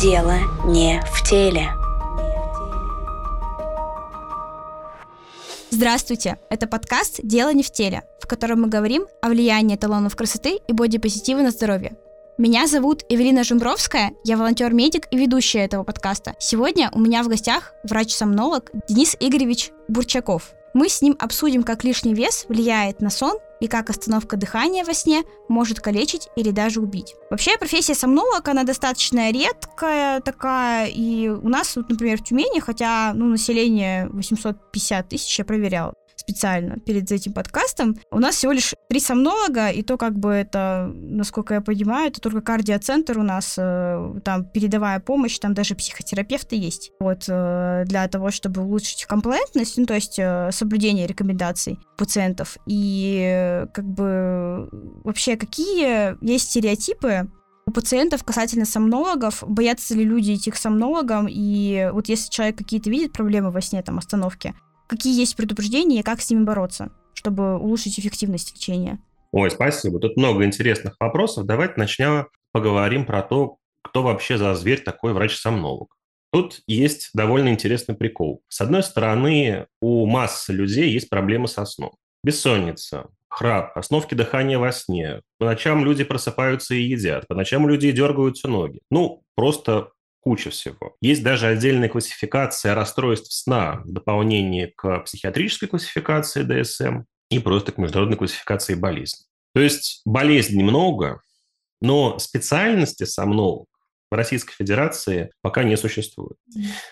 Дело не в теле. Здравствуйте! Это подкаст «Дело не в теле», в котором мы говорим о влиянии эталонов красоты и бодипозитива на здоровье. Меня зовут Эвелина Жумбровская, я волонтер-медик и ведущая этого подкаста. Сегодня у меня в гостях врач-сомнолог Денис Игоревич Бурчаков. Мы с ним обсудим, как лишний вес влияет на сон и как остановка дыхания во сне может калечить или даже убить. Вообще профессия сомнолог, она достаточно редкая такая, и у нас, вот, например, в Тюмени, хотя ну, население 850 тысяч, я проверяла, специально перед этим подкастом. У нас всего лишь три сомнолога, и то как бы это, насколько я понимаю, это только кардиоцентр у нас, э, там передовая помощь, там даже психотерапевты есть. Вот э, для того, чтобы улучшить комплектность, ну то есть э, соблюдение рекомендаций пациентов. И как бы вообще какие есть стереотипы у пациентов касательно сомнологов, боятся ли люди идти к сомнологам, и вот если человек какие-то видит проблемы во сне, там, остановки, какие есть предупреждения и как с ними бороться, чтобы улучшить эффективность лечения? Ой, спасибо. Тут много интересных вопросов. Давайте начнем поговорим про то, кто вообще за зверь такой врач-сомнолог. Тут есть довольно интересный прикол. С одной стороны, у массы людей есть проблемы со сном. Бессонница, храп, остановки дыхания во сне. По ночам люди просыпаются и едят. По ночам у людей дергаются ноги. Ну, просто куча всего. Есть даже отдельная классификация расстройств сна в дополнение к психиатрической классификации ДСМ и просто к международной классификации болезней. То есть болезней много, но специальности сомнолог в Российской Федерации пока не существует.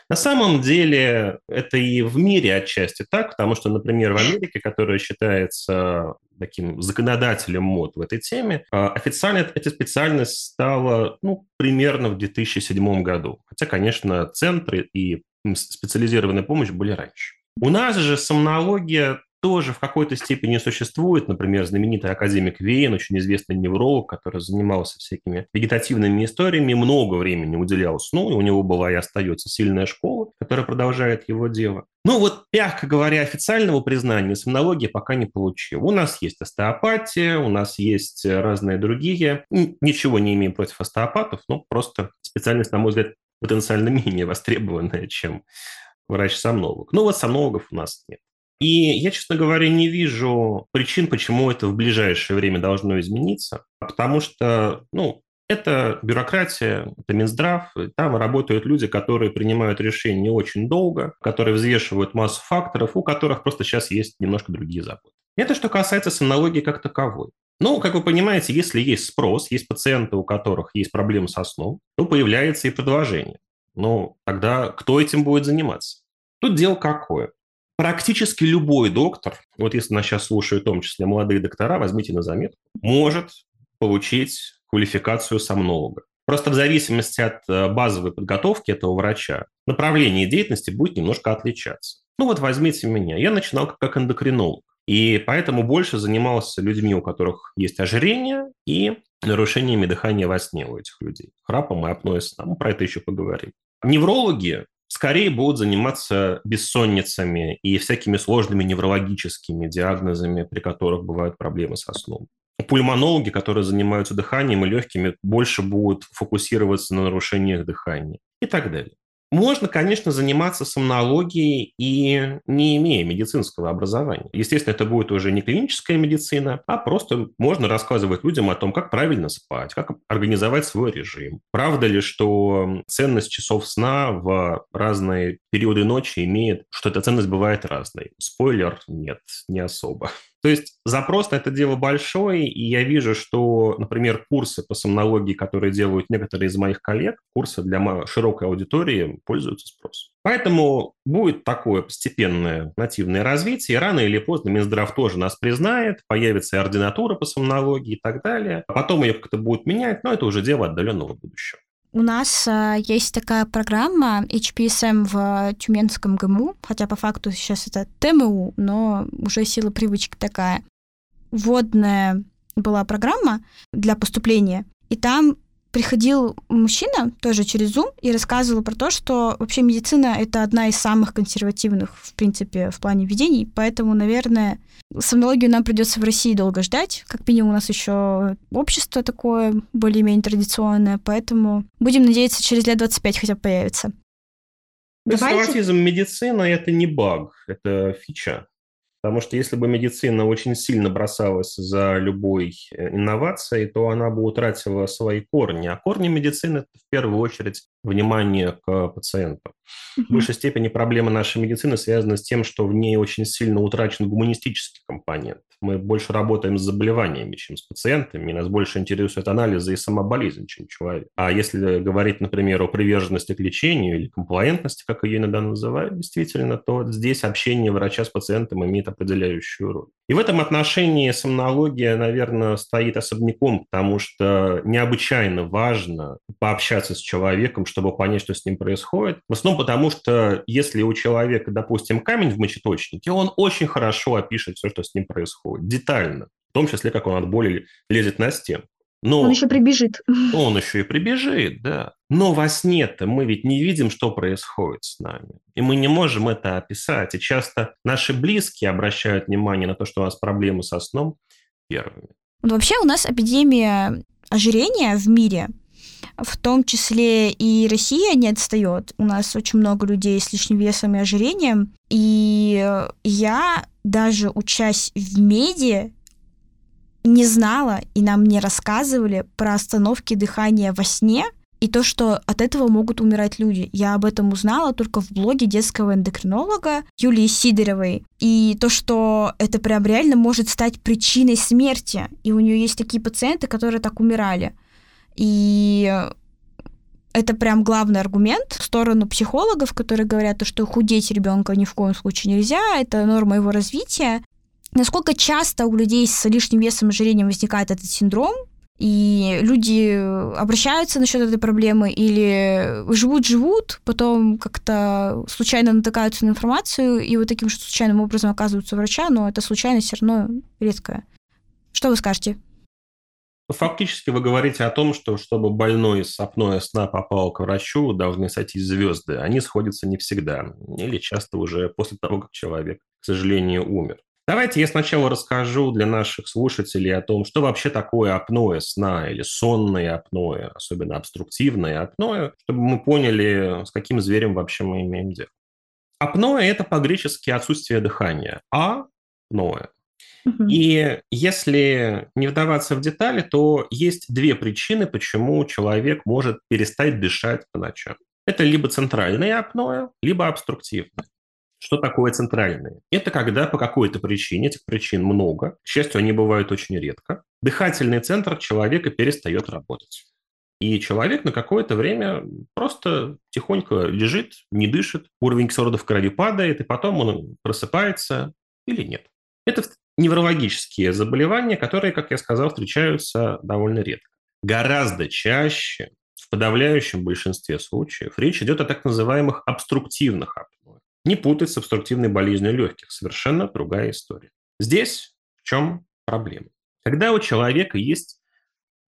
На самом деле это и в мире отчасти так, потому что, например, в Америке, которая считается таким законодателем мод в этой теме, а, официально эта специальность стала ну, примерно в 2007 году. Хотя, конечно, центры и специализированная помощь были раньше. У нас же сомнология тоже в какой-то степени существует. Например, знаменитый академик Вейн, очень известный невролог, который занимался всякими вегетативными историями, много времени уделял сну, и у него была и остается сильная школа, которая продолжает его дело. Ну вот, мягко говоря, официального признания сомнология пока не получил. У нас есть остеопатия, у нас есть разные другие. Ничего не имеем против остеопатов, но просто специальность, на мой взгляд, потенциально менее востребованная, чем врач-сомнолог. Ну вот сомнологов у нас нет. И я, честно говоря, не вижу причин, почему это в ближайшее время должно измениться, потому что, ну, это бюрократия, это Минздрав, там работают люди, которые принимают решения не очень долго, которые взвешивают массу факторов, у которых просто сейчас есть немножко другие заботы. Это что касается сомнологии как таковой. Ну, как вы понимаете, если есть спрос, есть пациенты, у которых есть проблемы со сном, то появляется и предложение. Ну, тогда кто этим будет заниматься? Тут дело какое? практически любой доктор, вот если нас сейчас слушают в том числе молодые доктора, возьмите на заметку, может получить квалификацию сомнолога. Просто в зависимости от э, базовой подготовки этого врача направление деятельности будет немножко отличаться. Ну вот возьмите меня. Я начинал как эндокринолог. И поэтому больше занимался людьми, у которых есть ожирение и нарушениями дыхания во сне у этих людей. Храпом и апноэ сна. Мы про это еще поговорим. Неврологи скорее будут заниматься бессонницами и всякими сложными неврологическими диагнозами, при которых бывают проблемы со сном. Пульмонологи, которые занимаются дыханием и легкими, больше будут фокусироваться на нарушениях дыхания и так далее. Можно, конечно, заниматься сомнологией и не имея медицинского образования. Естественно, это будет уже не клиническая медицина, а просто можно рассказывать людям о том, как правильно спать, как организовать свой режим. Правда ли, что ценность часов сна в разные периоды ночи имеет, что эта ценность бывает разной? Спойлер, нет, не особо. То есть запрос на это дело большой, и я вижу, что, например, курсы по сомнологии, которые делают некоторые из моих коллег, курсы для широкой аудитории пользуются спросом. Поэтому будет такое постепенное нативное развитие. Рано или поздно Минздрав тоже нас признает, появится и ординатура по сомнологии и так далее. Потом ее как-то будут менять, но это уже дело отдаленного будущего. У нас а, есть такая программа HPSM в Тюменском ГМУ, хотя по факту сейчас это ТМУ, но уже сила привычки такая. Вводная была программа для поступления, и там приходил мужчина тоже через Zoom и рассказывал про то, что вообще медицина — это одна из самых консервативных, в принципе, в плане ведений, поэтому, наверное, сомнологию нам придется в России долго ждать. Как минимум у нас еще общество такое более-менее традиционное, поэтому будем надеяться, через лет 25 хотя бы появится. Консерватизм медицины – это не баг, это фича. Потому что если бы медицина очень сильно бросалась за любой э, инновацией, то она бы утратила свои корни. А корни медицины – это в первую очередь внимание к пациенту. В большей степени проблема нашей медицины связана с тем, что в ней очень сильно утрачен гуманистический компонент. Мы больше работаем с заболеваниями, чем с пациентами, и нас больше интересуют анализы и сама болезнь, чем человек. А если говорить, например, о приверженности к лечению или комплаентности, как ее иногда называют, действительно, то здесь общение врача с пациентом имеет определяющую роль. И в этом отношении сомнология, наверное, стоит особняком, потому что необычайно важно пообщаться с человеком, чтобы понять, что с ним происходит. В основном потому, что если у человека, допустим, камень в мочеточнике, он очень хорошо опишет все, что с ним происходит, детально. В том числе, как он от боли лезет на стену. Но он еще прибежит. Он еще и прибежит, да. Но во сне-то мы ведь не видим, что происходит с нами. И мы не можем это описать. И часто наши близкие обращают внимание на то, что у нас проблемы со сном первыми. Вообще у нас эпидемия ожирения в мире, в том числе и Россия не отстает. У нас очень много людей с лишним весом и ожирением. И я даже учась в меди, не знала и нам не рассказывали про остановки дыхания во сне и то, что от этого могут умирать люди. Я об этом узнала только в блоге детского эндокринолога Юлии Сидоровой. И то, что это прям реально может стать причиной смерти. И у нее есть такие пациенты, которые так умирали. И это прям главный аргумент в сторону психологов, которые говорят, что худеть ребенка ни в коем случае нельзя, это норма его развития. Насколько часто у людей с лишним весом и ожирением возникает этот синдром, и люди обращаются насчет этой проблемы или живут-живут, потом как-то случайно натыкаются на информацию и вот таким же случайным образом оказываются у врача, но это случайность все равно редкая. Что вы скажете? Фактически вы говорите о том, что чтобы больной с апноэ сна попал к врачу, должны сойтись звезды. Они сходятся не всегда или часто уже после того, как человек, к сожалению, умер. Давайте я сначала расскажу для наших слушателей о том, что вообще такое апноэ сна или сонное апноэ, особенно обструктивное апноэ, чтобы мы поняли, с каким зверем вообще мы имеем дело. Апноэ – это по-гречески отсутствие дыхания, а И если не вдаваться в детали, то есть две причины, почему человек может перестать дышать по ночам. Это либо центральное апноэ, либо обструктивное. Что такое центральные? Это когда по какой-то причине, этих причин много, к счастью, они бывают очень редко, дыхательный центр человека перестает работать. И человек на какое-то время просто тихонько лежит, не дышит, уровень кислорода в крови падает, и потом он просыпается или нет. Это неврологические заболевания, которые, как я сказал, встречаются довольно редко. Гораздо чаще, в подавляющем большинстве случаев, речь идет о так называемых обструктивных не путать с обструктивной болезнью легких. Совершенно другая история. Здесь в чем проблема? Когда у человека есть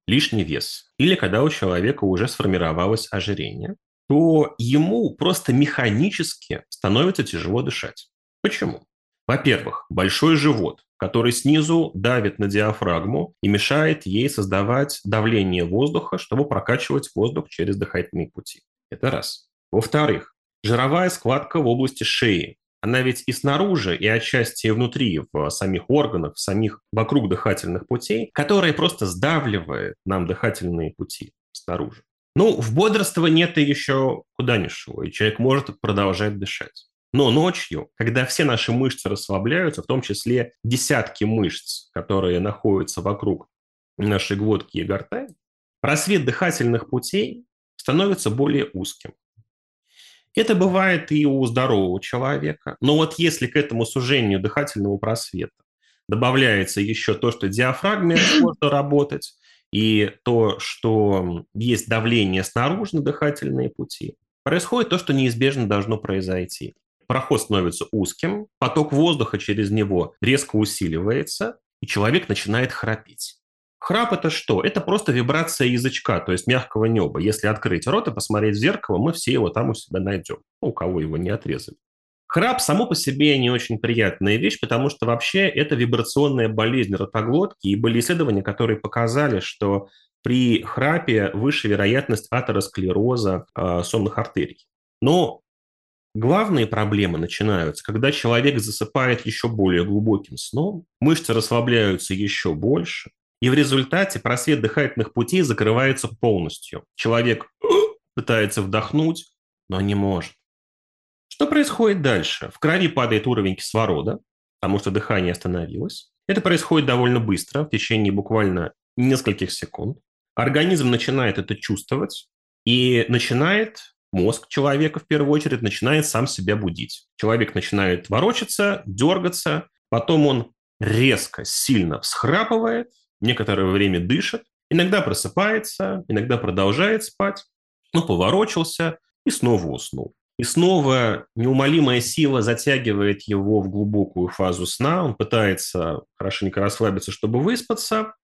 лишний вес, или когда у человека уже сформировалось ожирение, то ему просто механически становится тяжело дышать. Почему? Во-первых, большой живот, который снизу давит на диафрагму и мешает ей создавать давление воздуха, чтобы прокачивать воздух через дыхательные пути. Это раз. Во-вторых, Жировая складка в области шеи. Она ведь и снаружи, и отчасти внутри, в самих органах, в самих вокруг дыхательных путей, которая просто сдавливает нам дыхательные пути снаружи. Ну, в бодрствовании это еще куда ни шло, и человек может продолжать дышать. Но ночью, когда все наши мышцы расслабляются, в том числе десятки мышц, которые находятся вокруг нашей глотки и гортани, просвет дыхательных путей становится более узким. Это бывает и у здорового человека. Но вот если к этому сужению дыхательного просвета добавляется еще то, что диафрагме сложно работать, и то, что есть давление снаружи на дыхательные пути, происходит то, что неизбежно должно произойти. Проход становится узким, поток воздуха через него резко усиливается, и человек начинает храпеть. Храп – это что? Это просто вибрация язычка, то есть мягкого неба. Если открыть рот и посмотреть в зеркало, мы все его там у себя найдем, ну, у кого его не отрезали. Храп само по себе не очень приятная вещь, потому что вообще это вибрационная болезнь ротоглотки, и были исследования, которые показали, что при храпе выше вероятность атеросклероза э, сонных артерий. Но главные проблемы начинаются, когда человек засыпает еще более глубоким сном, мышцы расслабляются еще больше, и в результате просвет дыхательных путей закрывается полностью. Человек пытается вдохнуть, но не может. Что происходит дальше? В крови падает уровень кислорода, потому что дыхание остановилось. Это происходит довольно быстро, в течение буквально нескольких секунд. Организм начинает это чувствовать и начинает мозг человека в первую очередь начинает сам себя будить. Человек начинает ворочаться, дергаться, потом он резко, сильно всхрапывает, некоторое время дышит, иногда просыпается, иногда продолжает спать, ну, поворочился и снова уснул. И снова неумолимая сила затягивает его в глубокую фазу сна, он пытается хорошенько расслабиться, чтобы выспаться,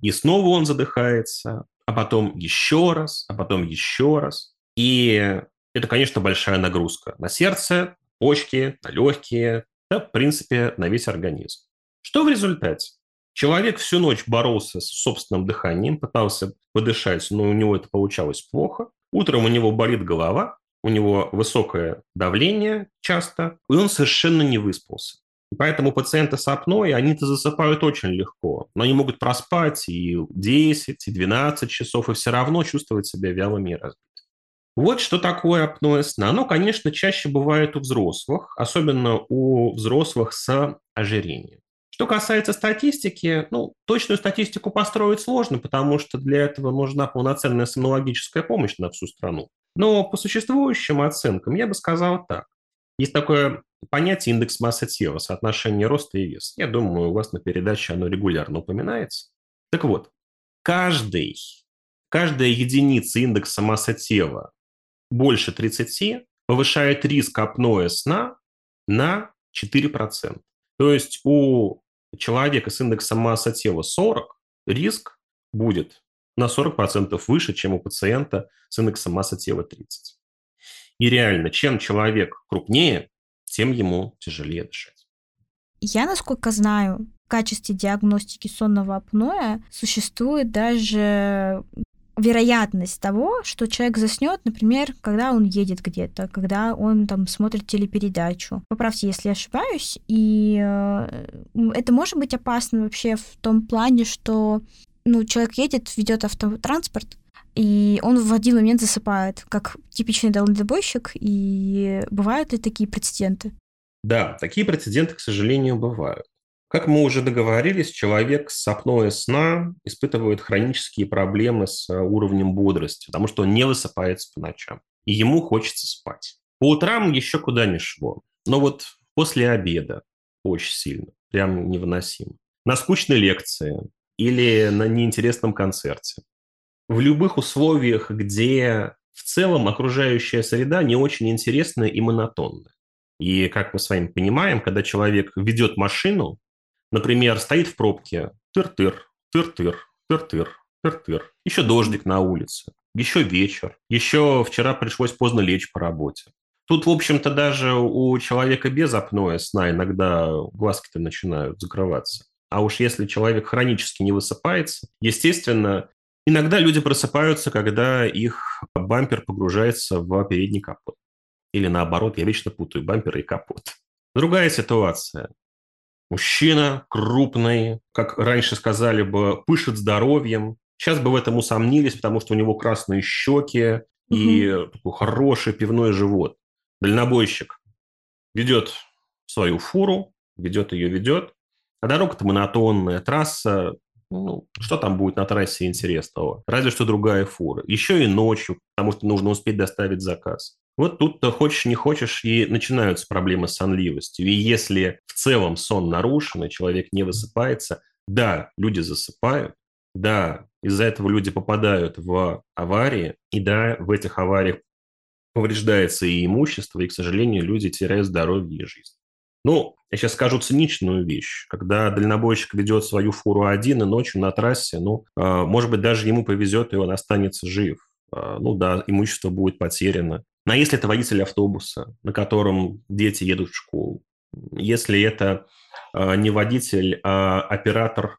и снова он задыхается, а потом еще раз, а потом еще раз. И это, конечно, большая нагрузка на сердце, почки, на легкие, да, в принципе, на весь организм. Что в результате? Человек всю ночь боролся с собственным дыханием, пытался подышать, но у него это получалось плохо. Утром у него болит голова, у него высокое давление часто, и он совершенно не выспался. поэтому пациенты с апноэ, они-то засыпают очень легко, но они могут проспать и 10, и 12 часов, и все равно чувствовать себя вялыми и. Вот что такое апноэ сна. Оно, конечно, чаще бывает у взрослых, особенно у взрослых с ожирением. Что касается статистики, ну, точную статистику построить сложно, потому что для этого нужна полноценная сомнологическая помощь на всю страну. Но по существующим оценкам я бы сказал так. Есть такое понятие индекс массы тела, соотношение роста и веса. Я думаю, у вас на передаче оно регулярно упоминается. Так вот, каждый, каждая единица индекса массы тела больше 30 повышает риск апноэ сна на 4%. То есть у человека с индексом массы тела 40, риск будет на 40% выше, чем у пациента с индексом массы тела 30. И реально, чем человек крупнее, тем ему тяжелее дышать. Я, насколько знаю, в качестве диагностики сонного апноэ существует даже вероятность того, что человек заснет, например, когда он едет где-то, когда он там смотрит телепередачу. Поправьте, если я ошибаюсь. И э, это может быть опасно вообще в том плане, что ну, человек едет, ведет автотранспорт, и он в один момент засыпает, как типичный дальнобойщик, и бывают ли такие прецеденты? Да, такие прецеденты, к сожалению, бывают. Как мы уже договорились, человек с апноэ сна испытывает хронические проблемы с э, уровнем бодрости, потому что он не высыпается по ночам, и ему хочется спать. По утрам еще куда ни шло. Но вот после обеда очень сильно, прям невыносимо. На скучной лекции или на неинтересном концерте. В любых условиях, где в целом окружающая среда не очень интересная и монотонная. И, как мы с вами понимаем, когда человек ведет машину, Например, стоит в пробке, тыр-тыр, тыр-тыр, тыр-тыр, тыр-тыр. Еще дождик на улице, еще вечер, еще вчера пришлось поздно лечь по работе. Тут, в общем-то, даже у человека без апноэ сна иногда глазки-то начинают закрываться. А уж если человек хронически не высыпается, естественно, иногда люди просыпаются, когда их бампер погружается в передний капот. Или наоборот, я вечно путаю бампер и капот. Другая ситуация. Мужчина крупный, как раньше сказали бы, пышет здоровьем. Сейчас бы в этом усомнились, потому что у него красные щеки угу. и такой хороший пивной живот. Дальнобойщик ведет свою фуру, ведет ее, ведет. А дорога-то монотонная, трасса, ну, что там будет на трассе интересного? Разве что другая фура. Еще и ночью, потому что нужно успеть доставить заказ. Вот тут-то хочешь не хочешь и начинаются проблемы с сонливостью. И если в целом сон нарушен, и человек не высыпается, да, люди засыпают, да, из-за этого люди попадают в аварии, и да, в этих авариях повреждается и имущество, и, к сожалению, люди теряют здоровье и жизнь. Ну, я сейчас скажу циничную вещь. Когда дальнобойщик ведет свою фуру один и ночью на трассе, ну, э, может быть, даже ему повезет, и он останется жив. Э, ну да, имущество будет потеряно. Но если это водитель автобуса, на котором дети едут в школу, если это э, не водитель, а оператор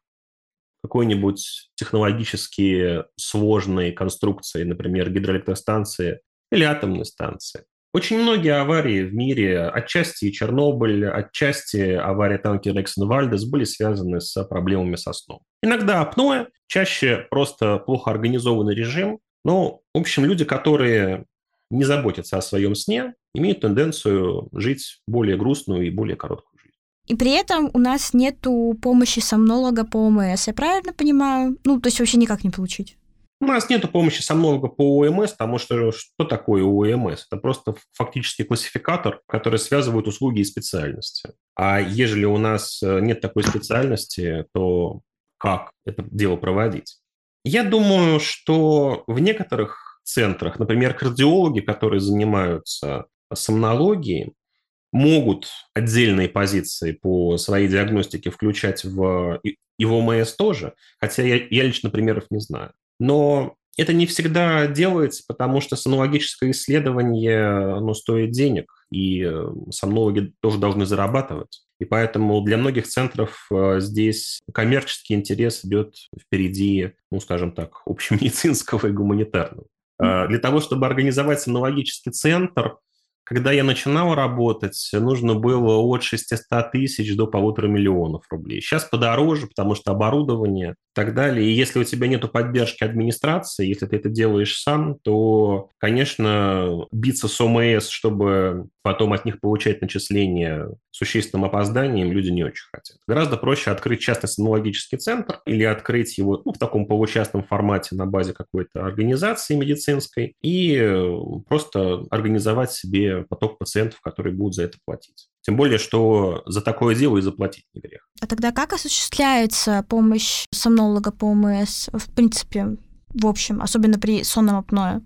какой-нибудь технологически сложной конструкции, например, гидроэлектростанции или атомной станции, очень многие аварии в мире, отчасти и Чернобыль, отчасти авария танкера Эксон Вальдес были связаны с проблемами со сном. Иногда апноэ, чаще просто плохо организованный режим. Но, в общем, люди, которые не заботятся о своем сне, имеют тенденцию жить более грустную и более короткую жизнь. И при этом у нас нету помощи сомнолога по ОМС, я правильно понимаю? Ну, то есть вообще никак не получить. У нас нет помощи сомнолога по ОМС, потому что что такое ОМС? Это просто фактически классификатор, который связывает услуги и специальности. А ежели у нас э, нет такой специальности, то как это дело проводить? Я думаю, что в некоторых центрах, например, кардиологи, которые занимаются сомнологией, могут отдельные позиции по своей диагностике включать в, и в ОМС тоже, хотя я, я лично примеров не знаю. Но это не всегда делается, потому что сомнологическое исследование оно стоит денег, и э, сомнологи тоже должны зарабатывать. И поэтому для многих центров э, здесь коммерческий интерес идет впереди, ну, скажем так, общемедицинского и гуманитарного. А для того, чтобы организовать сомнологический центр, когда я начинал работать, нужно было от 600 тысяч до полутора миллионов рублей. Сейчас подороже, потому что оборудование и так далее. И если у тебя нет поддержки администрации, если ты это делаешь сам, то, конечно, биться с ОМС, чтобы потом от них получать начисления существенным опозданием, люди не очень хотят. Гораздо проще открыть частный сомнологический центр или открыть его ну, в таком получастном формате на базе какой-то организации медицинской и просто организовать себе поток пациентов, которые будут за это платить. Тем более, что за такое дело и заплатить не грех. А тогда как осуществляется помощь сомнолога по ОМС, в принципе, в общем, особенно при сонном апное?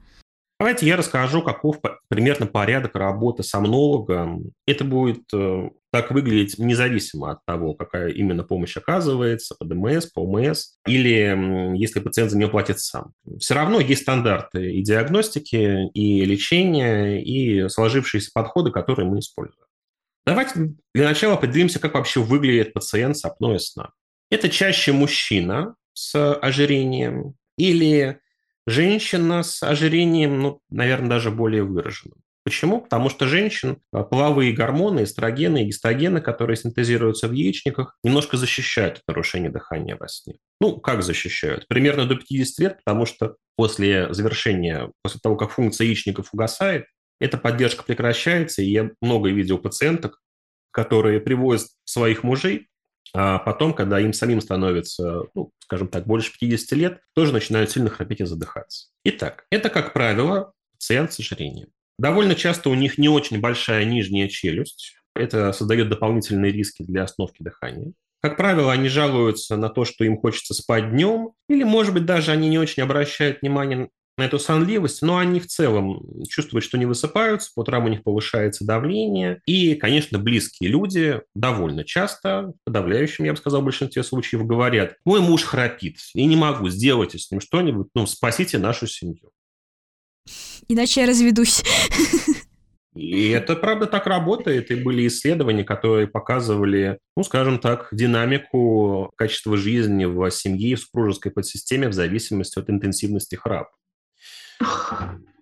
Давайте я расскажу, каков примерно порядок работы сомнолога. Это будет э, так выглядеть независимо от того, какая именно помощь оказывается, по ДМС, по ОМС, или если пациент за нее платит сам. Все равно есть стандарты и диагностики, и лечения, и сложившиеся подходы, которые мы используем. Давайте для начала определимся, как вообще выглядит пациент с апноэ сна. Это чаще мужчина с ожирением или Женщина с ожирением, ну, наверное, даже более выраженным. Почему? Потому что женщин а, половые гормоны, эстрогены и гистогены, которые синтезируются в яичниках, немножко защищают от нарушения дыхания во сне. Ну, как защищают? Примерно до 50 лет, потому что после завершения, после того, как функция яичников угасает, эта поддержка прекращается, и я много видел пациенток, которые привозят своих мужей а потом, когда им самим становится, ну, скажем так, больше 50 лет, тоже начинают сильно храпеть и задыхаться. Итак, это, как правило, пациент с ожирением. Довольно часто у них не очень большая нижняя челюсть. Это создает дополнительные риски для остановки дыхания. Как правило, они жалуются на то, что им хочется спать днем, или, может быть, даже они не очень обращают внимание на эту сонливость, но они в целом чувствуют, что не высыпаются, по утрам у них повышается давление. И, конечно, близкие люди довольно часто, в подавляющем, я бы сказал, в большинстве случаев говорят, мой муж храпит, и не могу, сделайте с ним что-нибудь, ну, спасите нашу семью. Иначе я разведусь. И это, правда, так работает. И были исследования, которые показывали, ну, скажем так, динамику качества жизни в семье и в супружеской подсистеме в зависимости от интенсивности храпа.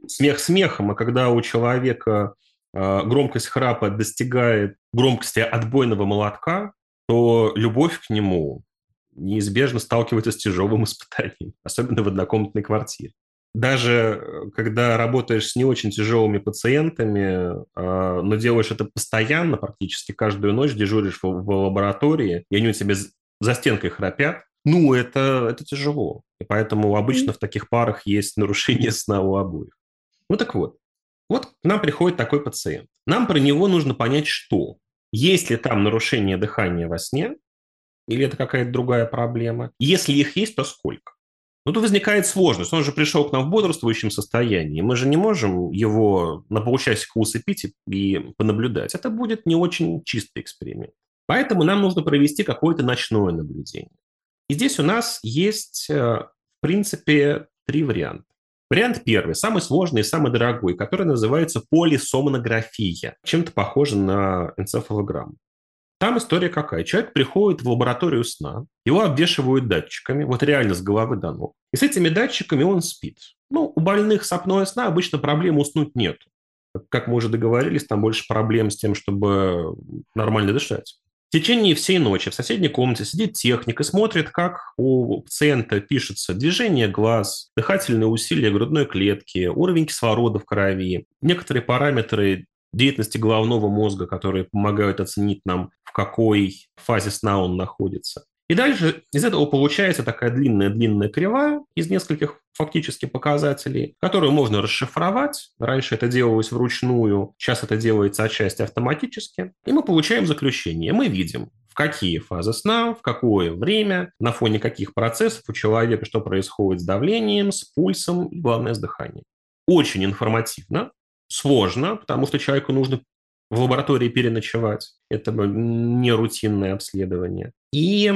Смех смехом, а когда у человека а, громкость храпа достигает громкости отбойного молотка, то любовь к нему неизбежно сталкивается с тяжелым испытанием, особенно в однокомнатной квартире. Даже э, когда работаешь с не очень тяжелыми пациентами, а, но делаешь это постоянно, практически каждую ночь дежуришь в лаборатории, и они у тебя за стенкой храпят, ну, это, это тяжело. И поэтому обычно в таких парах есть нарушение сна у обоих. Ну так вот, вот к нам приходит такой пациент. Нам про него нужно понять, что. Есть ли там нарушение дыхания во сне, или это какая-то другая проблема. Если их есть, то сколько? Ну, тут возникает сложность. Он же пришел к нам в бодрствующем состоянии. Мы же не можем его на полчасика усыпить и понаблюдать. Это будет не очень чистый эксперимент. Поэтому нам нужно провести какое-то ночное наблюдение. И здесь у нас есть, э, в принципе, три варианта. Вариант первый, самый сложный и самый дорогой, который называется полисомнография. Чем-то похоже на энцефалограмму. Там история какая? Человек приходит в лабораторию сна, его обвешивают датчиками, вот реально с головы до ног. И с этими датчиками он спит. Ну, у больных с апноэ сна обычно проблем уснуть нет. Как мы уже договорились, там больше проблем с тем, чтобы нормально дышать. В течение всей ночи в соседней комнате сидит техник и смотрит, как у пациента пишется движение глаз, дыхательные усилия грудной клетки, уровень кислорода в крови, некоторые параметры деятельности головного мозга, которые помогают оценить нам, в какой фазе сна он находится. И дальше из этого получается такая длинная-длинная кривая из нескольких фактически показателей, которую можно расшифровать. Раньше это делалось вручную, сейчас это делается отчасти автоматически. И мы получаем заключение. Мы видим, в какие фазы сна, в какое время, на фоне каких процессов у человека что происходит с давлением, с пульсом и, главное, с дыханием. Очень информативно, сложно, потому что человеку нужно в лаборатории переночевать. Это не рутинное обследование. И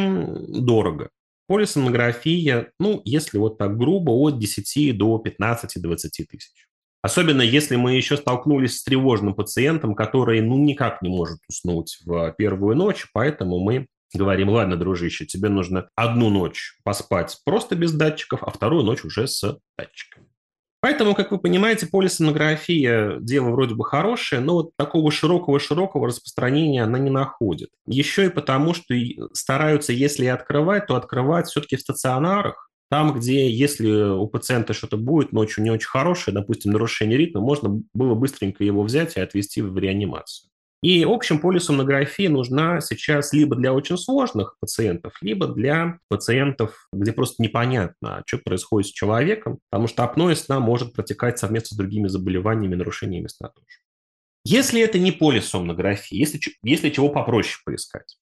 дорого. Полисомнография, ну, если вот так грубо, от 10 до 15-20 тысяч. Особенно если мы еще столкнулись с тревожным пациентом, который ну никак не может уснуть в первую ночь, поэтому мы говорим, ладно, дружище, тебе нужно одну ночь поспать просто без датчиков, а вторую ночь уже с датчиками. Поэтому, как вы понимаете, полисонография – дело вроде бы хорошее, но вот такого широкого-широкого распространения она не находит. Еще и потому, что стараются, если и открывать, то открывать все-таки в стационарах, там, где, если у пациента что-то будет ночью не очень хорошее, допустим, нарушение ритма, можно было быстренько его взять и отвести в реанимацию. И, в общем, полисомнография нужна сейчас либо для очень сложных пациентов, либо для пациентов, где просто непонятно, что происходит с человеком, потому что апноэ сна может протекать совместно с другими заболеваниями, нарушениями сна тоже. Если это не полисомнография, если, если чего попроще поискать,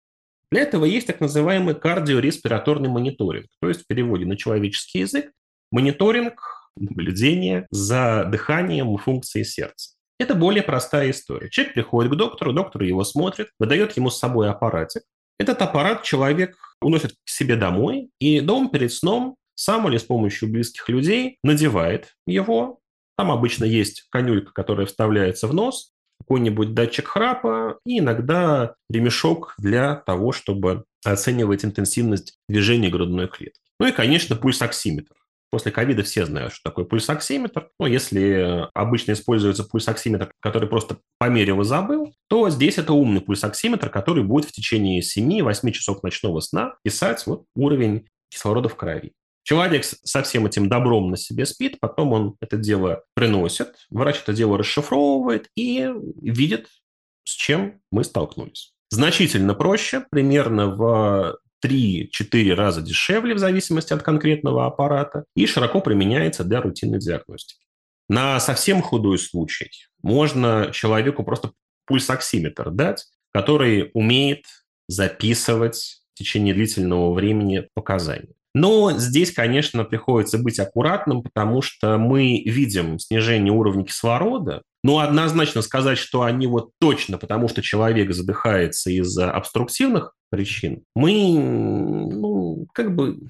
для этого есть так называемый кардиореспираторный мониторинг, то есть в переводе на человеческий язык мониторинг, наблюдение за дыханием и функцией сердца. Это более простая история. Человек приходит к доктору, доктор его смотрит, выдает ему с собой аппаратик. Этот аппарат человек уносит к себе домой, и дом перед сном сам или с помощью близких людей надевает его. Там обычно есть конюлька, которая вставляется в нос, какой-нибудь датчик храпа и иногда ремешок для того, чтобы оценивать интенсивность движения грудной клетки. Ну и, конечно, пульсоксиметр. После ковида все знают, что такое пульсоксиметр. Но если обычно используется пульсоксиметр, который просто померил и забыл, то здесь это умный пульсоксиметр, который будет в течение 7-8 часов ночного сна писать вот уровень кислорода в крови. Человек со всем этим добром на себе спит, потом он это дело приносит, врач это дело расшифровывает и видит, с чем мы столкнулись. Значительно проще, примерно в 3-4 раза дешевле в зависимости от конкретного аппарата и широко применяется для рутинной диагностики. На совсем худой случай можно человеку просто пульсоксиметр дать, который умеет записывать в течение длительного времени показания. Но здесь, конечно, приходится быть аккуратным, потому что мы видим снижение уровня кислорода, но однозначно сказать, что они вот точно, потому что человек задыхается из-за обструктивных причин, мы ну, как бы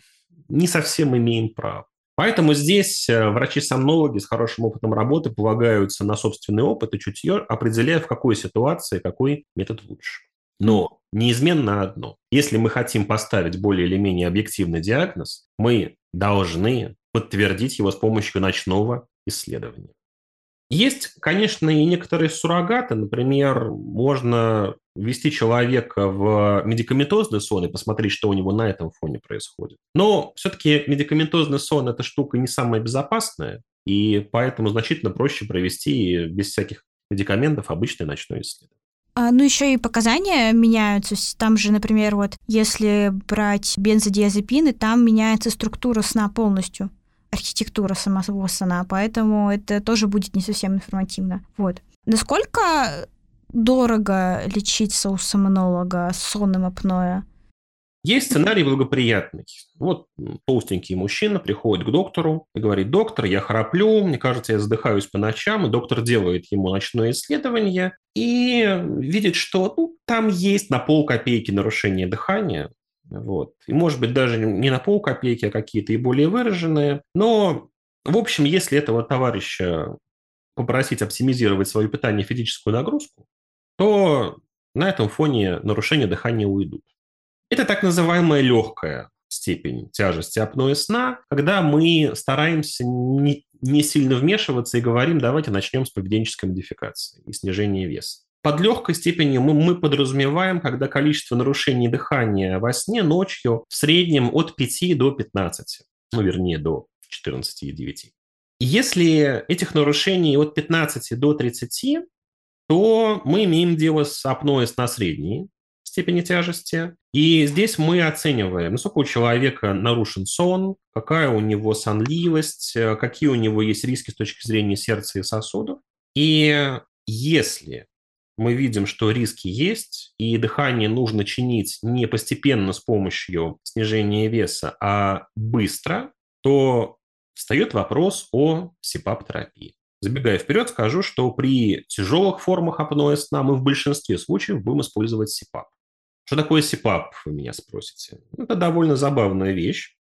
не совсем имеем право. Поэтому здесь э, врачи-сомнологи с хорошим опытом работы полагаются на собственный опыт и чутье, определяя, в какой ситуации какой метод лучше. Но неизменно одно. Если мы хотим поставить более или менее объективный диагноз, мы должны подтвердить его с помощью ночного исследования. Есть, конечно, и некоторые суррогаты. Например, можно ввести человека в медикаментозный сон и посмотреть, что у него на этом фоне происходит. Но все-таки медикаментозный сон – это штука не самая безопасная, и поэтому значительно проще провести без всяких медикаментов обычное ночное исследование. А, ну, еще и показания меняются. Там же, например, вот если брать бензодиазепины, там меняется структура сна полностью архитектура самого сна, поэтому это тоже будет не совсем информативно. Вот. Насколько дорого лечиться у сомнолога с сонным апноэ? Есть сценарий благоприятный. Вот толстенький мужчина приходит к доктору и говорит, доктор, я храплю, мне кажется, я задыхаюсь по ночам, и доктор делает ему ночное исследование и видит, что ну, там есть на пол копейки нарушение дыхания, вот. И, может быть, даже не на пол копейки, а какие-то и более выраженные. Но, в общем, если этого товарища попросить оптимизировать свое питание физическую нагрузку, то на этом фоне нарушения дыхания уйдут. Это так называемая легкая степень тяжести апноэ сна, когда мы стараемся не, не сильно вмешиваться и говорим, давайте начнем с поведенческой модификации и снижения веса. Под легкой степенью мы, мы подразумеваем, когда количество нарушений дыхания во сне ночью в среднем от 5 до 15, ну, вернее, до 14,9. Если этих нарушений от 15 до 30, то мы имеем дело с апноэ сна средней, степени тяжести. И здесь мы оцениваем, насколько у человека нарушен сон, какая у него сонливость, э, какие у него есть риски с точки зрения сердца и сосудов. И если мы видим, что риски есть, и дыхание нужно чинить не постепенно с помощью снижения веса, а быстро, то встает вопрос о СИПАП-терапии. Забегая вперед, скажу, что при тяжелых формах апноэ сна мы в большинстве случаев будем использовать СИПАП. Что такое СИПАП, вы меня спросите? Это довольно забавная вещь.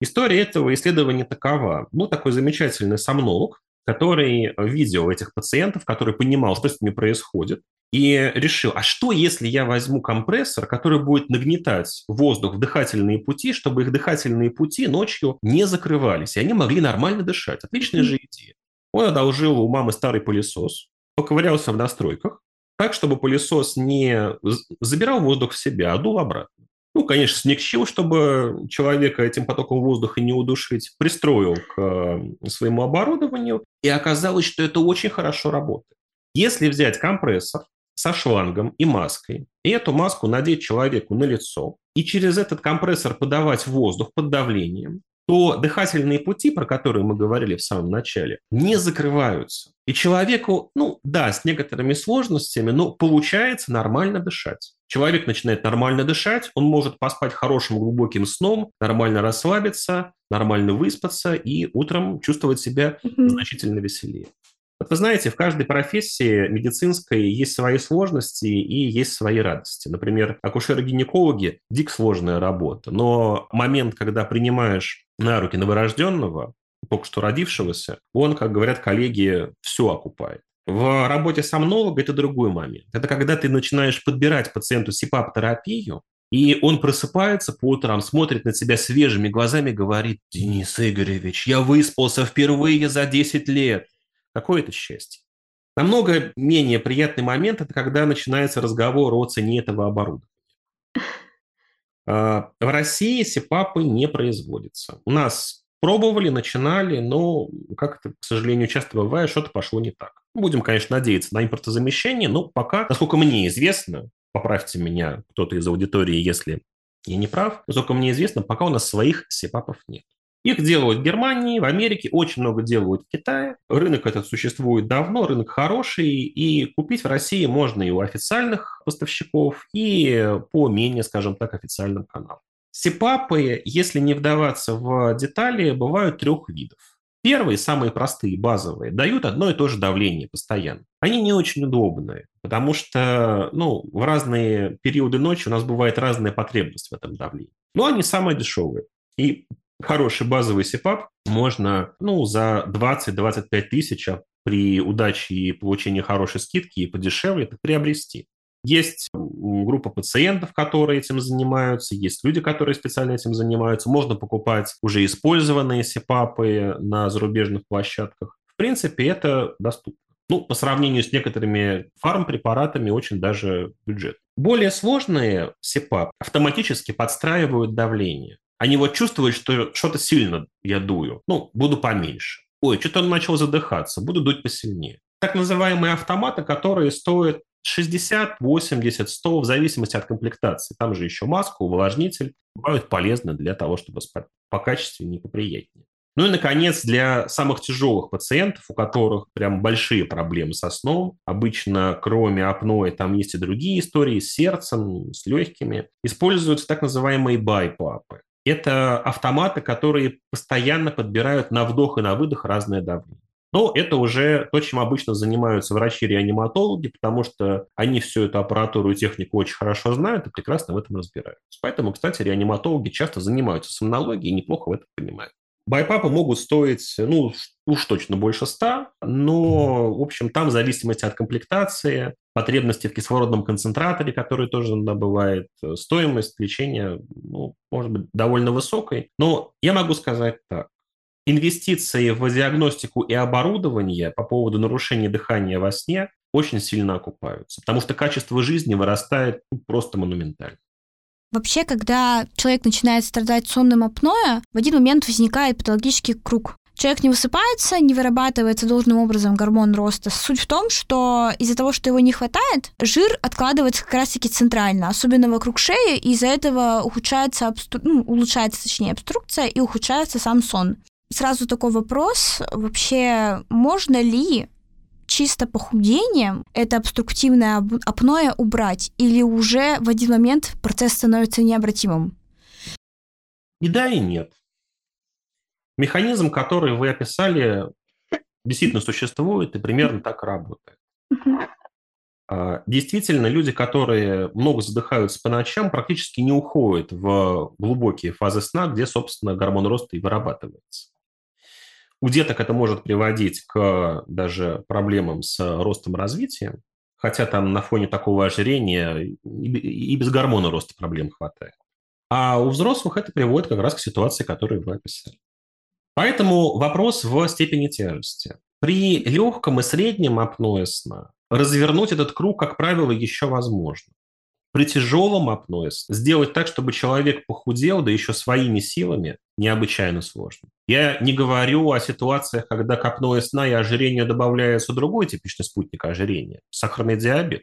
История этого исследования такова. Был такой замечательный сомнолог, который видел этих пациентов, который понимал, что с ними происходит, и решил, а что, если я возьму компрессор, который будет нагнетать воздух в дыхательные пути, чтобы их дыхательные пути ночью не закрывались, и они могли нормально дышать. Отличная же идея. Он одолжил у мамы старый пылесос, поковырялся в настройках, так, чтобы пылесос не забирал воздух в себя, а дул обратно. Ну, конечно, смягчил, чтобы человека этим потоком воздуха не удушить, пристроил к э, своему оборудованию, и оказалось, что это очень хорошо работает. Если взять компрессор со шлангом и маской, и эту маску надеть человеку на лицо, и через этот компрессор подавать воздух под давлением, то дыхательные пути, про которые мы говорили в самом начале, не закрываются. И человеку, ну да, с некоторыми сложностями, но получается нормально дышать. Человек начинает нормально дышать, он может поспать хорошим глубоким сном, нормально расслабиться, нормально выспаться и утром чувствовать себя mm-hmm. значительно веселее. Вот вы знаете, в каждой профессии медицинской есть свои сложности и есть свои радости. Например, акушеры-гинекологи – дико сложная работа, но момент, когда принимаешь на руки новорожденного, только что родившегося, он, как говорят коллеги, все окупает. В работе сомнолога это другой момент. Это когда ты начинаешь подбирать пациенту СИПАП-терапию, и он просыпается по утрам, смотрит на тебя свежими глазами, говорит, Денис Игоревич, я выспался впервые за 10 лет. Какое это счастье. Намного менее приятный момент – это когда начинается разговор о цене этого оборудования. А, в России СИПАПы не производятся. У нас пробовали, начинали, но, как это, к сожалению, часто бывает, что-то пошло не так. Будем, конечно, надеяться на импортозамещение, но пока, насколько мне известно, поправьте меня кто-то из аудитории, если я не прав, насколько мне известно, пока у нас своих СИПАПов нет. Их делают в Германии, в Америке, очень много делают в Китае. Рынок этот существует давно, рынок хороший, и купить в России можно и у официальных поставщиков, и по менее, скажем так, официальным каналам. Сипапы, если не вдаваться в детали, бывают трех видов. Первые, самые простые, базовые, дают одно и то же давление постоянно. Они не очень удобные, потому что ну, в разные периоды ночи у нас бывает разная потребность в этом давлении. Но они самые дешевые. И хороший базовый сипап можно ну, за 20-25 тысяч при удаче и получении хорошей скидки и подешевле это приобрести. Есть группа пациентов, которые этим занимаются, есть люди, которые специально этим занимаются. Можно покупать уже использованные сипапы на зарубежных площадках. В принципе, это доступно. Ну, по сравнению с некоторыми фармпрепаратами, очень даже бюджет. Более сложные СИПАП автоматически подстраивают давление. Они вот чувствуют, что что-то сильно я дую. Ну, буду поменьше. Ой, что-то он начал задыхаться, буду дуть посильнее. Так называемые автоматы, которые стоят 60, 80, 100, в зависимости от комплектации. Там же еще маска, увлажнитель. Бывают полезны для того, чтобы спать покачественнее и поприятнее. Ну и, наконец, для самых тяжелых пациентов, у которых прям большие проблемы со сном, обычно кроме апноэ там есть и другие истории с сердцем, с легкими, используются так называемые байпапы. Это автоматы, которые постоянно подбирают на вдох и на выдох разное давление. Но это уже то, чем обычно занимаются врачи-реаниматологи, потому что они всю эту аппаратуру и технику очень хорошо знают и прекрасно в этом разбираются. Поэтому, кстати, реаниматологи часто занимаются сомнологией и неплохо в этом понимают. Байпапы могут стоить, ну, уж точно больше 100, но, в общем, там в зависимости от комплектации, потребности в кислородном концентраторе, который тоже иногда бывает, стоимость лечения, ну, может быть, довольно высокой. Но я могу сказать так. Инвестиции в диагностику и оборудование по поводу нарушения дыхания во сне очень сильно окупаются, потому что качество жизни вырастает ну, просто монументально. Вообще, когда человек начинает страдать сонным апноэ, в один момент возникает патологический круг. Человек не высыпается, не вырабатывается должным образом гормон роста. Суть в том, что из-за того, что его не хватает, жир откладывается как раз-таки центрально, особенно вокруг шеи, и из-за этого ухудшается, обстру... ну, улучшается, точнее, обструкция и ухудшается сам сон. Сразу такой вопрос, вообще можно ли чисто похудением это обструктивное апноэ убрать? Или уже в один момент процесс становится необратимым? И да, и нет. Механизм, который вы описали, действительно существует и примерно так работает. А, действительно, люди, которые много задыхаются по ночам, практически не уходят в глубокие фазы сна, где, собственно, гормон роста и вырабатывается. У деток это может приводить к даже проблемам с ростом развития, хотя там на фоне такого ожирения и без гормона роста проблем хватает. А у взрослых это приводит как раз к ситуации, которую вы описали. Поэтому вопрос в степени тяжести. При легком и среднем апное сна развернуть этот круг, как правило, еще возможно при тяжелом апноэ сделать так, чтобы человек похудел, да еще своими силами, необычайно сложно. Я не говорю о ситуациях, когда к апноэ сна и ожирению добавляется другой типичный спутник ожирения – сахарный диабет.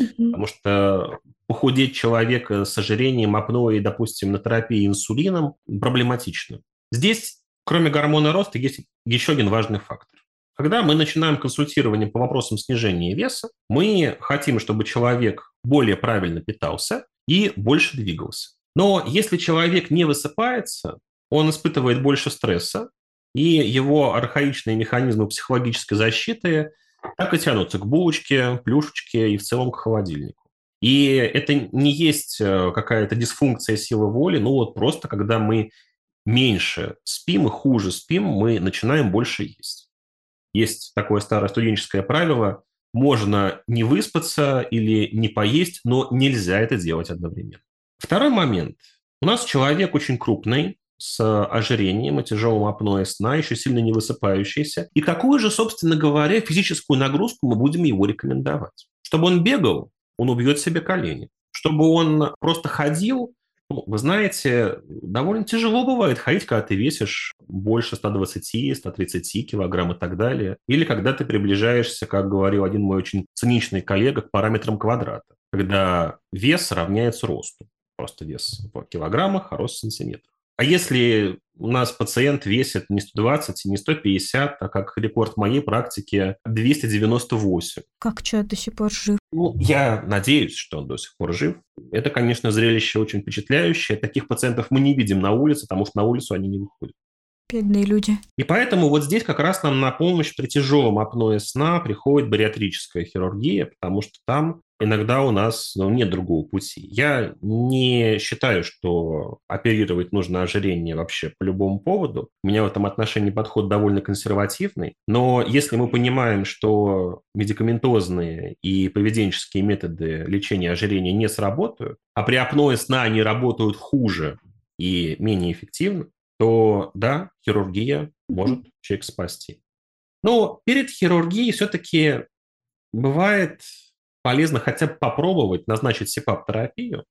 Mm-hmm. Потому что похудеть человека с ожирением, апноэ допустим, на терапии инсулином проблематично. Здесь, кроме гормона роста, есть еще один важный фактор. Когда мы начинаем консультирование по вопросам снижения веса, мы хотим, чтобы человек более правильно питался и больше двигался. Но если человек не высыпается, он испытывает больше стресса, и его архаичные механизмы психологической защиты так и тянутся к булочке, плюшечке и в целом к холодильнику. И это не есть э, какая-то дисфункция силы воли, ну вот просто когда мы меньше спим и хуже спим, мы начинаем больше есть. Есть такое старое студенческое правило, можно не выспаться или не поесть, но нельзя это делать одновременно. Второй момент. У нас человек очень крупный, с ожирением и тяжелым апноэ сна, еще сильно не высыпающийся. И какую же, собственно говоря, физическую нагрузку мы будем его рекомендовать? Чтобы он бегал, он убьет себе колени. Чтобы он просто ходил, ну, вы знаете, довольно тяжело бывает ходить, когда ты весишь больше 120-130 килограмм и так далее. Или когда ты приближаешься, как говорил один мой очень циничный коллега, к параметрам квадрата, когда вес равняется росту. Просто вес в килограммах, а рост в сантиметрах. А если у нас пациент весит не 120 не 150, а как рекорд моей практики 298. Как человек до сих пор жив? Ну, я надеюсь, что он до сих пор жив. Это, конечно, зрелище очень впечатляющее. Таких пациентов мы не видим на улице, потому что на улицу они не выходят. Бедные люди. И поэтому вот здесь как раз нам на помощь при тяжелом апное сна приходит бариатрическая хирургия, потому что там иногда у нас ну, нет другого пути. Я не считаю, что оперировать нужно ожирение вообще по любому поводу. У меня в этом отношении подход довольно консервативный. Но если мы понимаем, что медикаментозные и поведенческие методы лечения ожирения не сработают, а при апное сна они работают хуже и менее эффективно, то да, хирургия может человек спасти. Но перед хирургией все-таки бывает полезно хотя бы попробовать назначить СИПАП-терапию,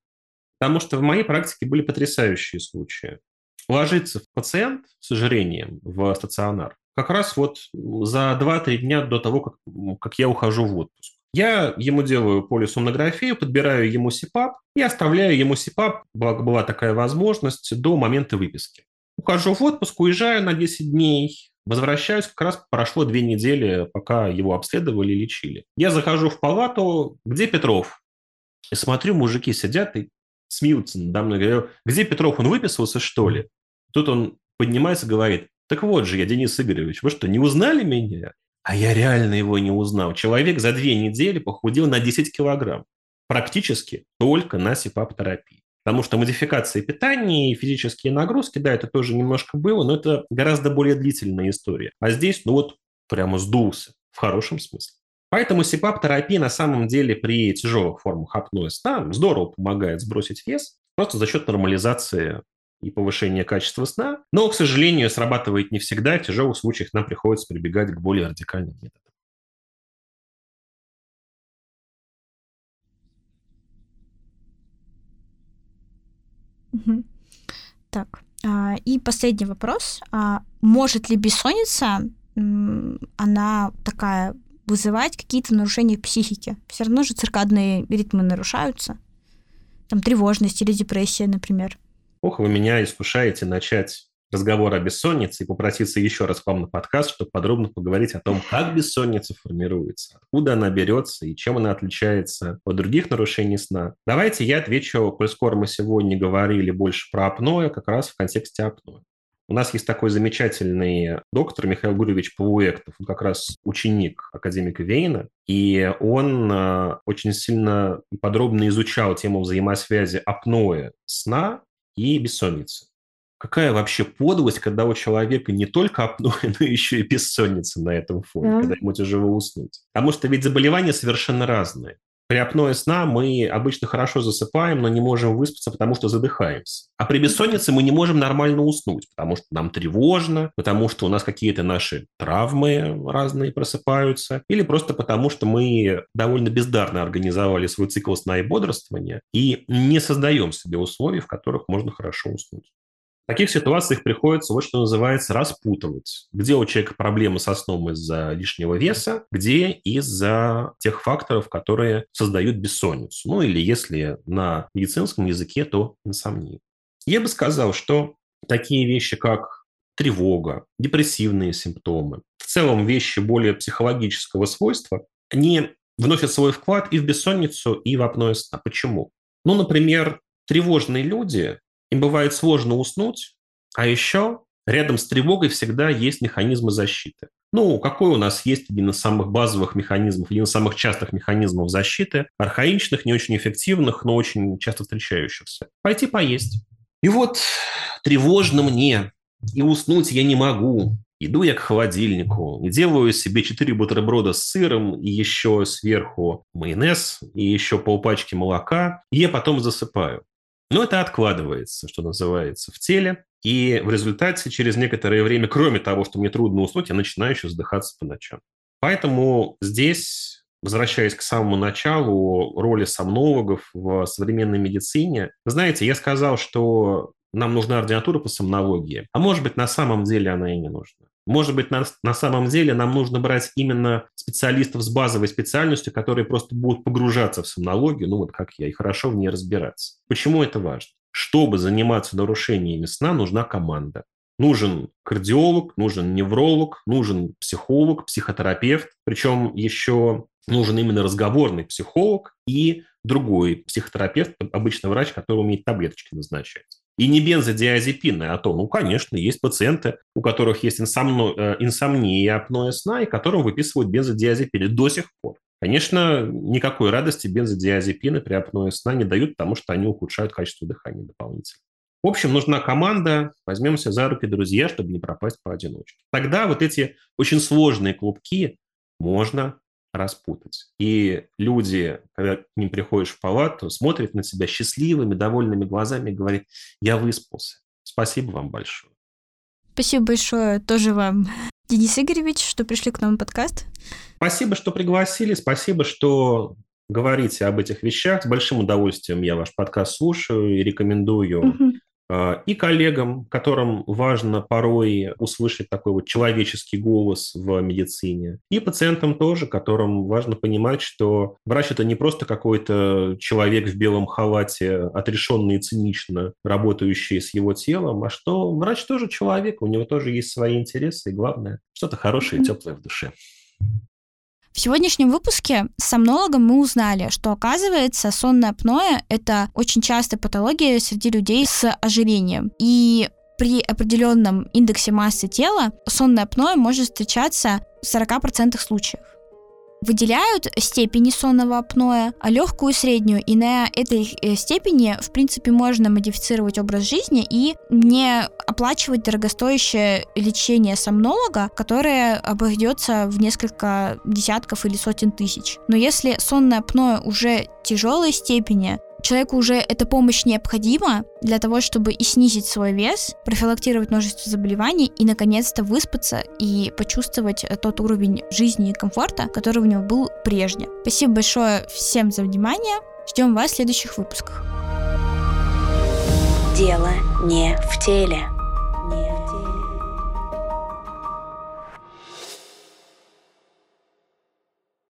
потому что в моей практике были потрясающие случаи. Ложится пациент с ожирением в стационар как раз вот за 2-3 дня до того, как, как я ухожу в отпуск. Я ему делаю полисомнографию, подбираю ему СИПАП и оставляю ему СИПАП, была такая возможность, до момента выписки. Ухожу в отпуск, уезжаю на 10 дней, возвращаюсь, как раз прошло две недели, пока его обследовали и лечили. Я захожу в палату, где Петров? И смотрю, мужики сидят и смеются надо мной. Говорю, где Петров, он выписался, что ли? Тут он поднимается и говорит, так вот же я, Денис Игоревич, вы что, не узнали меня? А я реально его не узнал. Человек за две недели похудел на 10 килограмм. Практически только на сипап-терапии. Потому что модификация питания и физические нагрузки, да, это тоже немножко было, но это гораздо более длительная история. А здесь, ну вот, прямо сдулся, в хорошем смысле. Поэтому СИПАП-терапия на самом деле при тяжелых формах апноэ сна здорово помогает сбросить вес, просто за счет нормализации и повышения качества сна. Но, к сожалению, срабатывает не всегда. В тяжелых случаях нам приходится прибегать к более радикальным методам. Так, а, и последний вопрос. А может ли бессонница, она такая, вызывать какие-то нарушения в психике? Все равно же циркадные ритмы нарушаются. Там тревожность или депрессия, например. Ох, вы меня искушаете начать разговор о бессоннице и попроситься еще раз к вам на подкаст, чтобы подробно поговорить о том, как бессонница формируется, откуда она берется и чем она отличается от других нарушений сна. Давайте я отвечу, коль скоро мы сегодня говорили больше про апноэ, как раз в контексте апноэ. У нас есть такой замечательный доктор Михаил Гуревич Пауэктов, он как раз ученик академика Вейна, и он э, очень сильно и подробно изучал тему взаимосвязи апноэ сна и бессонницы. Какая вообще подлость, когда у человека не только апноэ, но еще и бессонница на этом фоне, да. когда ему тяжело уснуть. Потому что ведь заболевания совершенно разные. При апное сна мы обычно хорошо засыпаем, но не можем выспаться, потому что задыхаемся. А при бессоннице мы не можем нормально уснуть, потому что нам тревожно, потому что у нас какие-то наши травмы разные просыпаются, или просто потому что мы довольно бездарно организовали свой цикл сна и бодрствования и не создаем себе условий, в которых можно хорошо уснуть. В таких ситуациях приходится вот что называется распутывать. Где у человека проблемы со сном из-за лишнего веса, где из-за тех факторов, которые создают бессонницу. Ну или если на медицинском языке, то инсомнию. Я бы сказал, что такие вещи, как тревога, депрессивные симптомы, в целом вещи более психологического свойства, они вносят свой вклад и в бессонницу, и в апноэ сна. Почему? Ну, например, тревожные люди им бывает сложно уснуть, а еще рядом с тревогой всегда есть механизмы защиты. Ну, какой у нас есть один из самых базовых механизмов, один из самых частых механизмов защиты, архаичных, не очень эффективных, но очень часто встречающихся. Пойти поесть. И вот тревожно мне, и уснуть я не могу. Иду я к холодильнику делаю себе 4 бутерброда с сыром и еще сверху майонез и еще полпачки молока, и я потом засыпаю. Но это откладывается, что называется, в теле. И в результате через некоторое время, кроме того, что мне трудно уснуть, я начинаю еще задыхаться по ночам. Поэтому здесь, возвращаясь к самому началу роли сомнологов в современной медицине, знаете, я сказал, что нам нужна ординатура по сомнологии, а может быть, на самом деле она и не нужна. Может быть, на, на самом деле нам нужно брать именно специалистов с базовой специальностью, которые просто будут погружаться в сомнологию, ну вот как я, и хорошо в ней разбираться. Почему это важно? Чтобы заниматься нарушениями сна, нужна команда. Нужен кардиолог, нужен невролог, нужен психолог, психотерапевт, причем еще нужен именно разговорный психолог и другой психотерапевт, обычно врач, который умеет таблеточки назначать. И не бензодиазепины, а то, ну, конечно, есть пациенты, у которых есть инсомно, э, инсомния апноэ сна, и которым выписывают бензодиазепины до сих пор. Конечно, никакой радости бензодиазепины при апноэ сна не дают, потому что они ухудшают качество дыхания дополнительно. В общем, нужна команда, возьмемся за руки, друзья, чтобы не пропасть поодиночке. Тогда вот эти очень сложные клубки можно распутать. И люди, когда к ним приходишь в палату, смотрят на тебя счастливыми, довольными глазами и говорят, я выспался. Спасибо вам большое. Спасибо большое тоже вам, Денис Игоревич, что пришли к нам в подкаст. Спасибо, что пригласили, спасибо, что говорите об этих вещах. С большим удовольствием я ваш подкаст слушаю и рекомендую угу. А, и коллегам, которым важно порой услышать такой вот человеческий голос в медицине, и пациентам тоже, которым важно понимать, что врач – это не просто какой-то человек в белом халате, отрешенный и цинично работающий с его телом, а что врач тоже человек, у него тоже есть свои интересы, и главное, что-то хорошее и теплое в душе. В сегодняшнем выпуске с сомнологом мы узнали, что оказывается сонное апноэ – это очень частая патология среди людей с ожирением. И при определенном индексе массы тела сонное апноэ может встречаться в 40% случаев выделяют степени сонного апноэ, а легкую и среднюю. И на этой э, степени, в принципе, можно модифицировать образ жизни и не оплачивать дорогостоящее лечение сомнолога, которое обойдется в несколько десятков или сотен тысяч. Но если сонное апноэ уже тяжелой степени, человеку уже эта помощь необходима для того, чтобы и снизить свой вес, профилактировать множество заболеваний и, наконец-то, выспаться и почувствовать тот уровень жизни и комфорта, который у него был прежде. Спасибо большое всем за внимание. Ждем вас в следующих выпусках. Дело не в теле.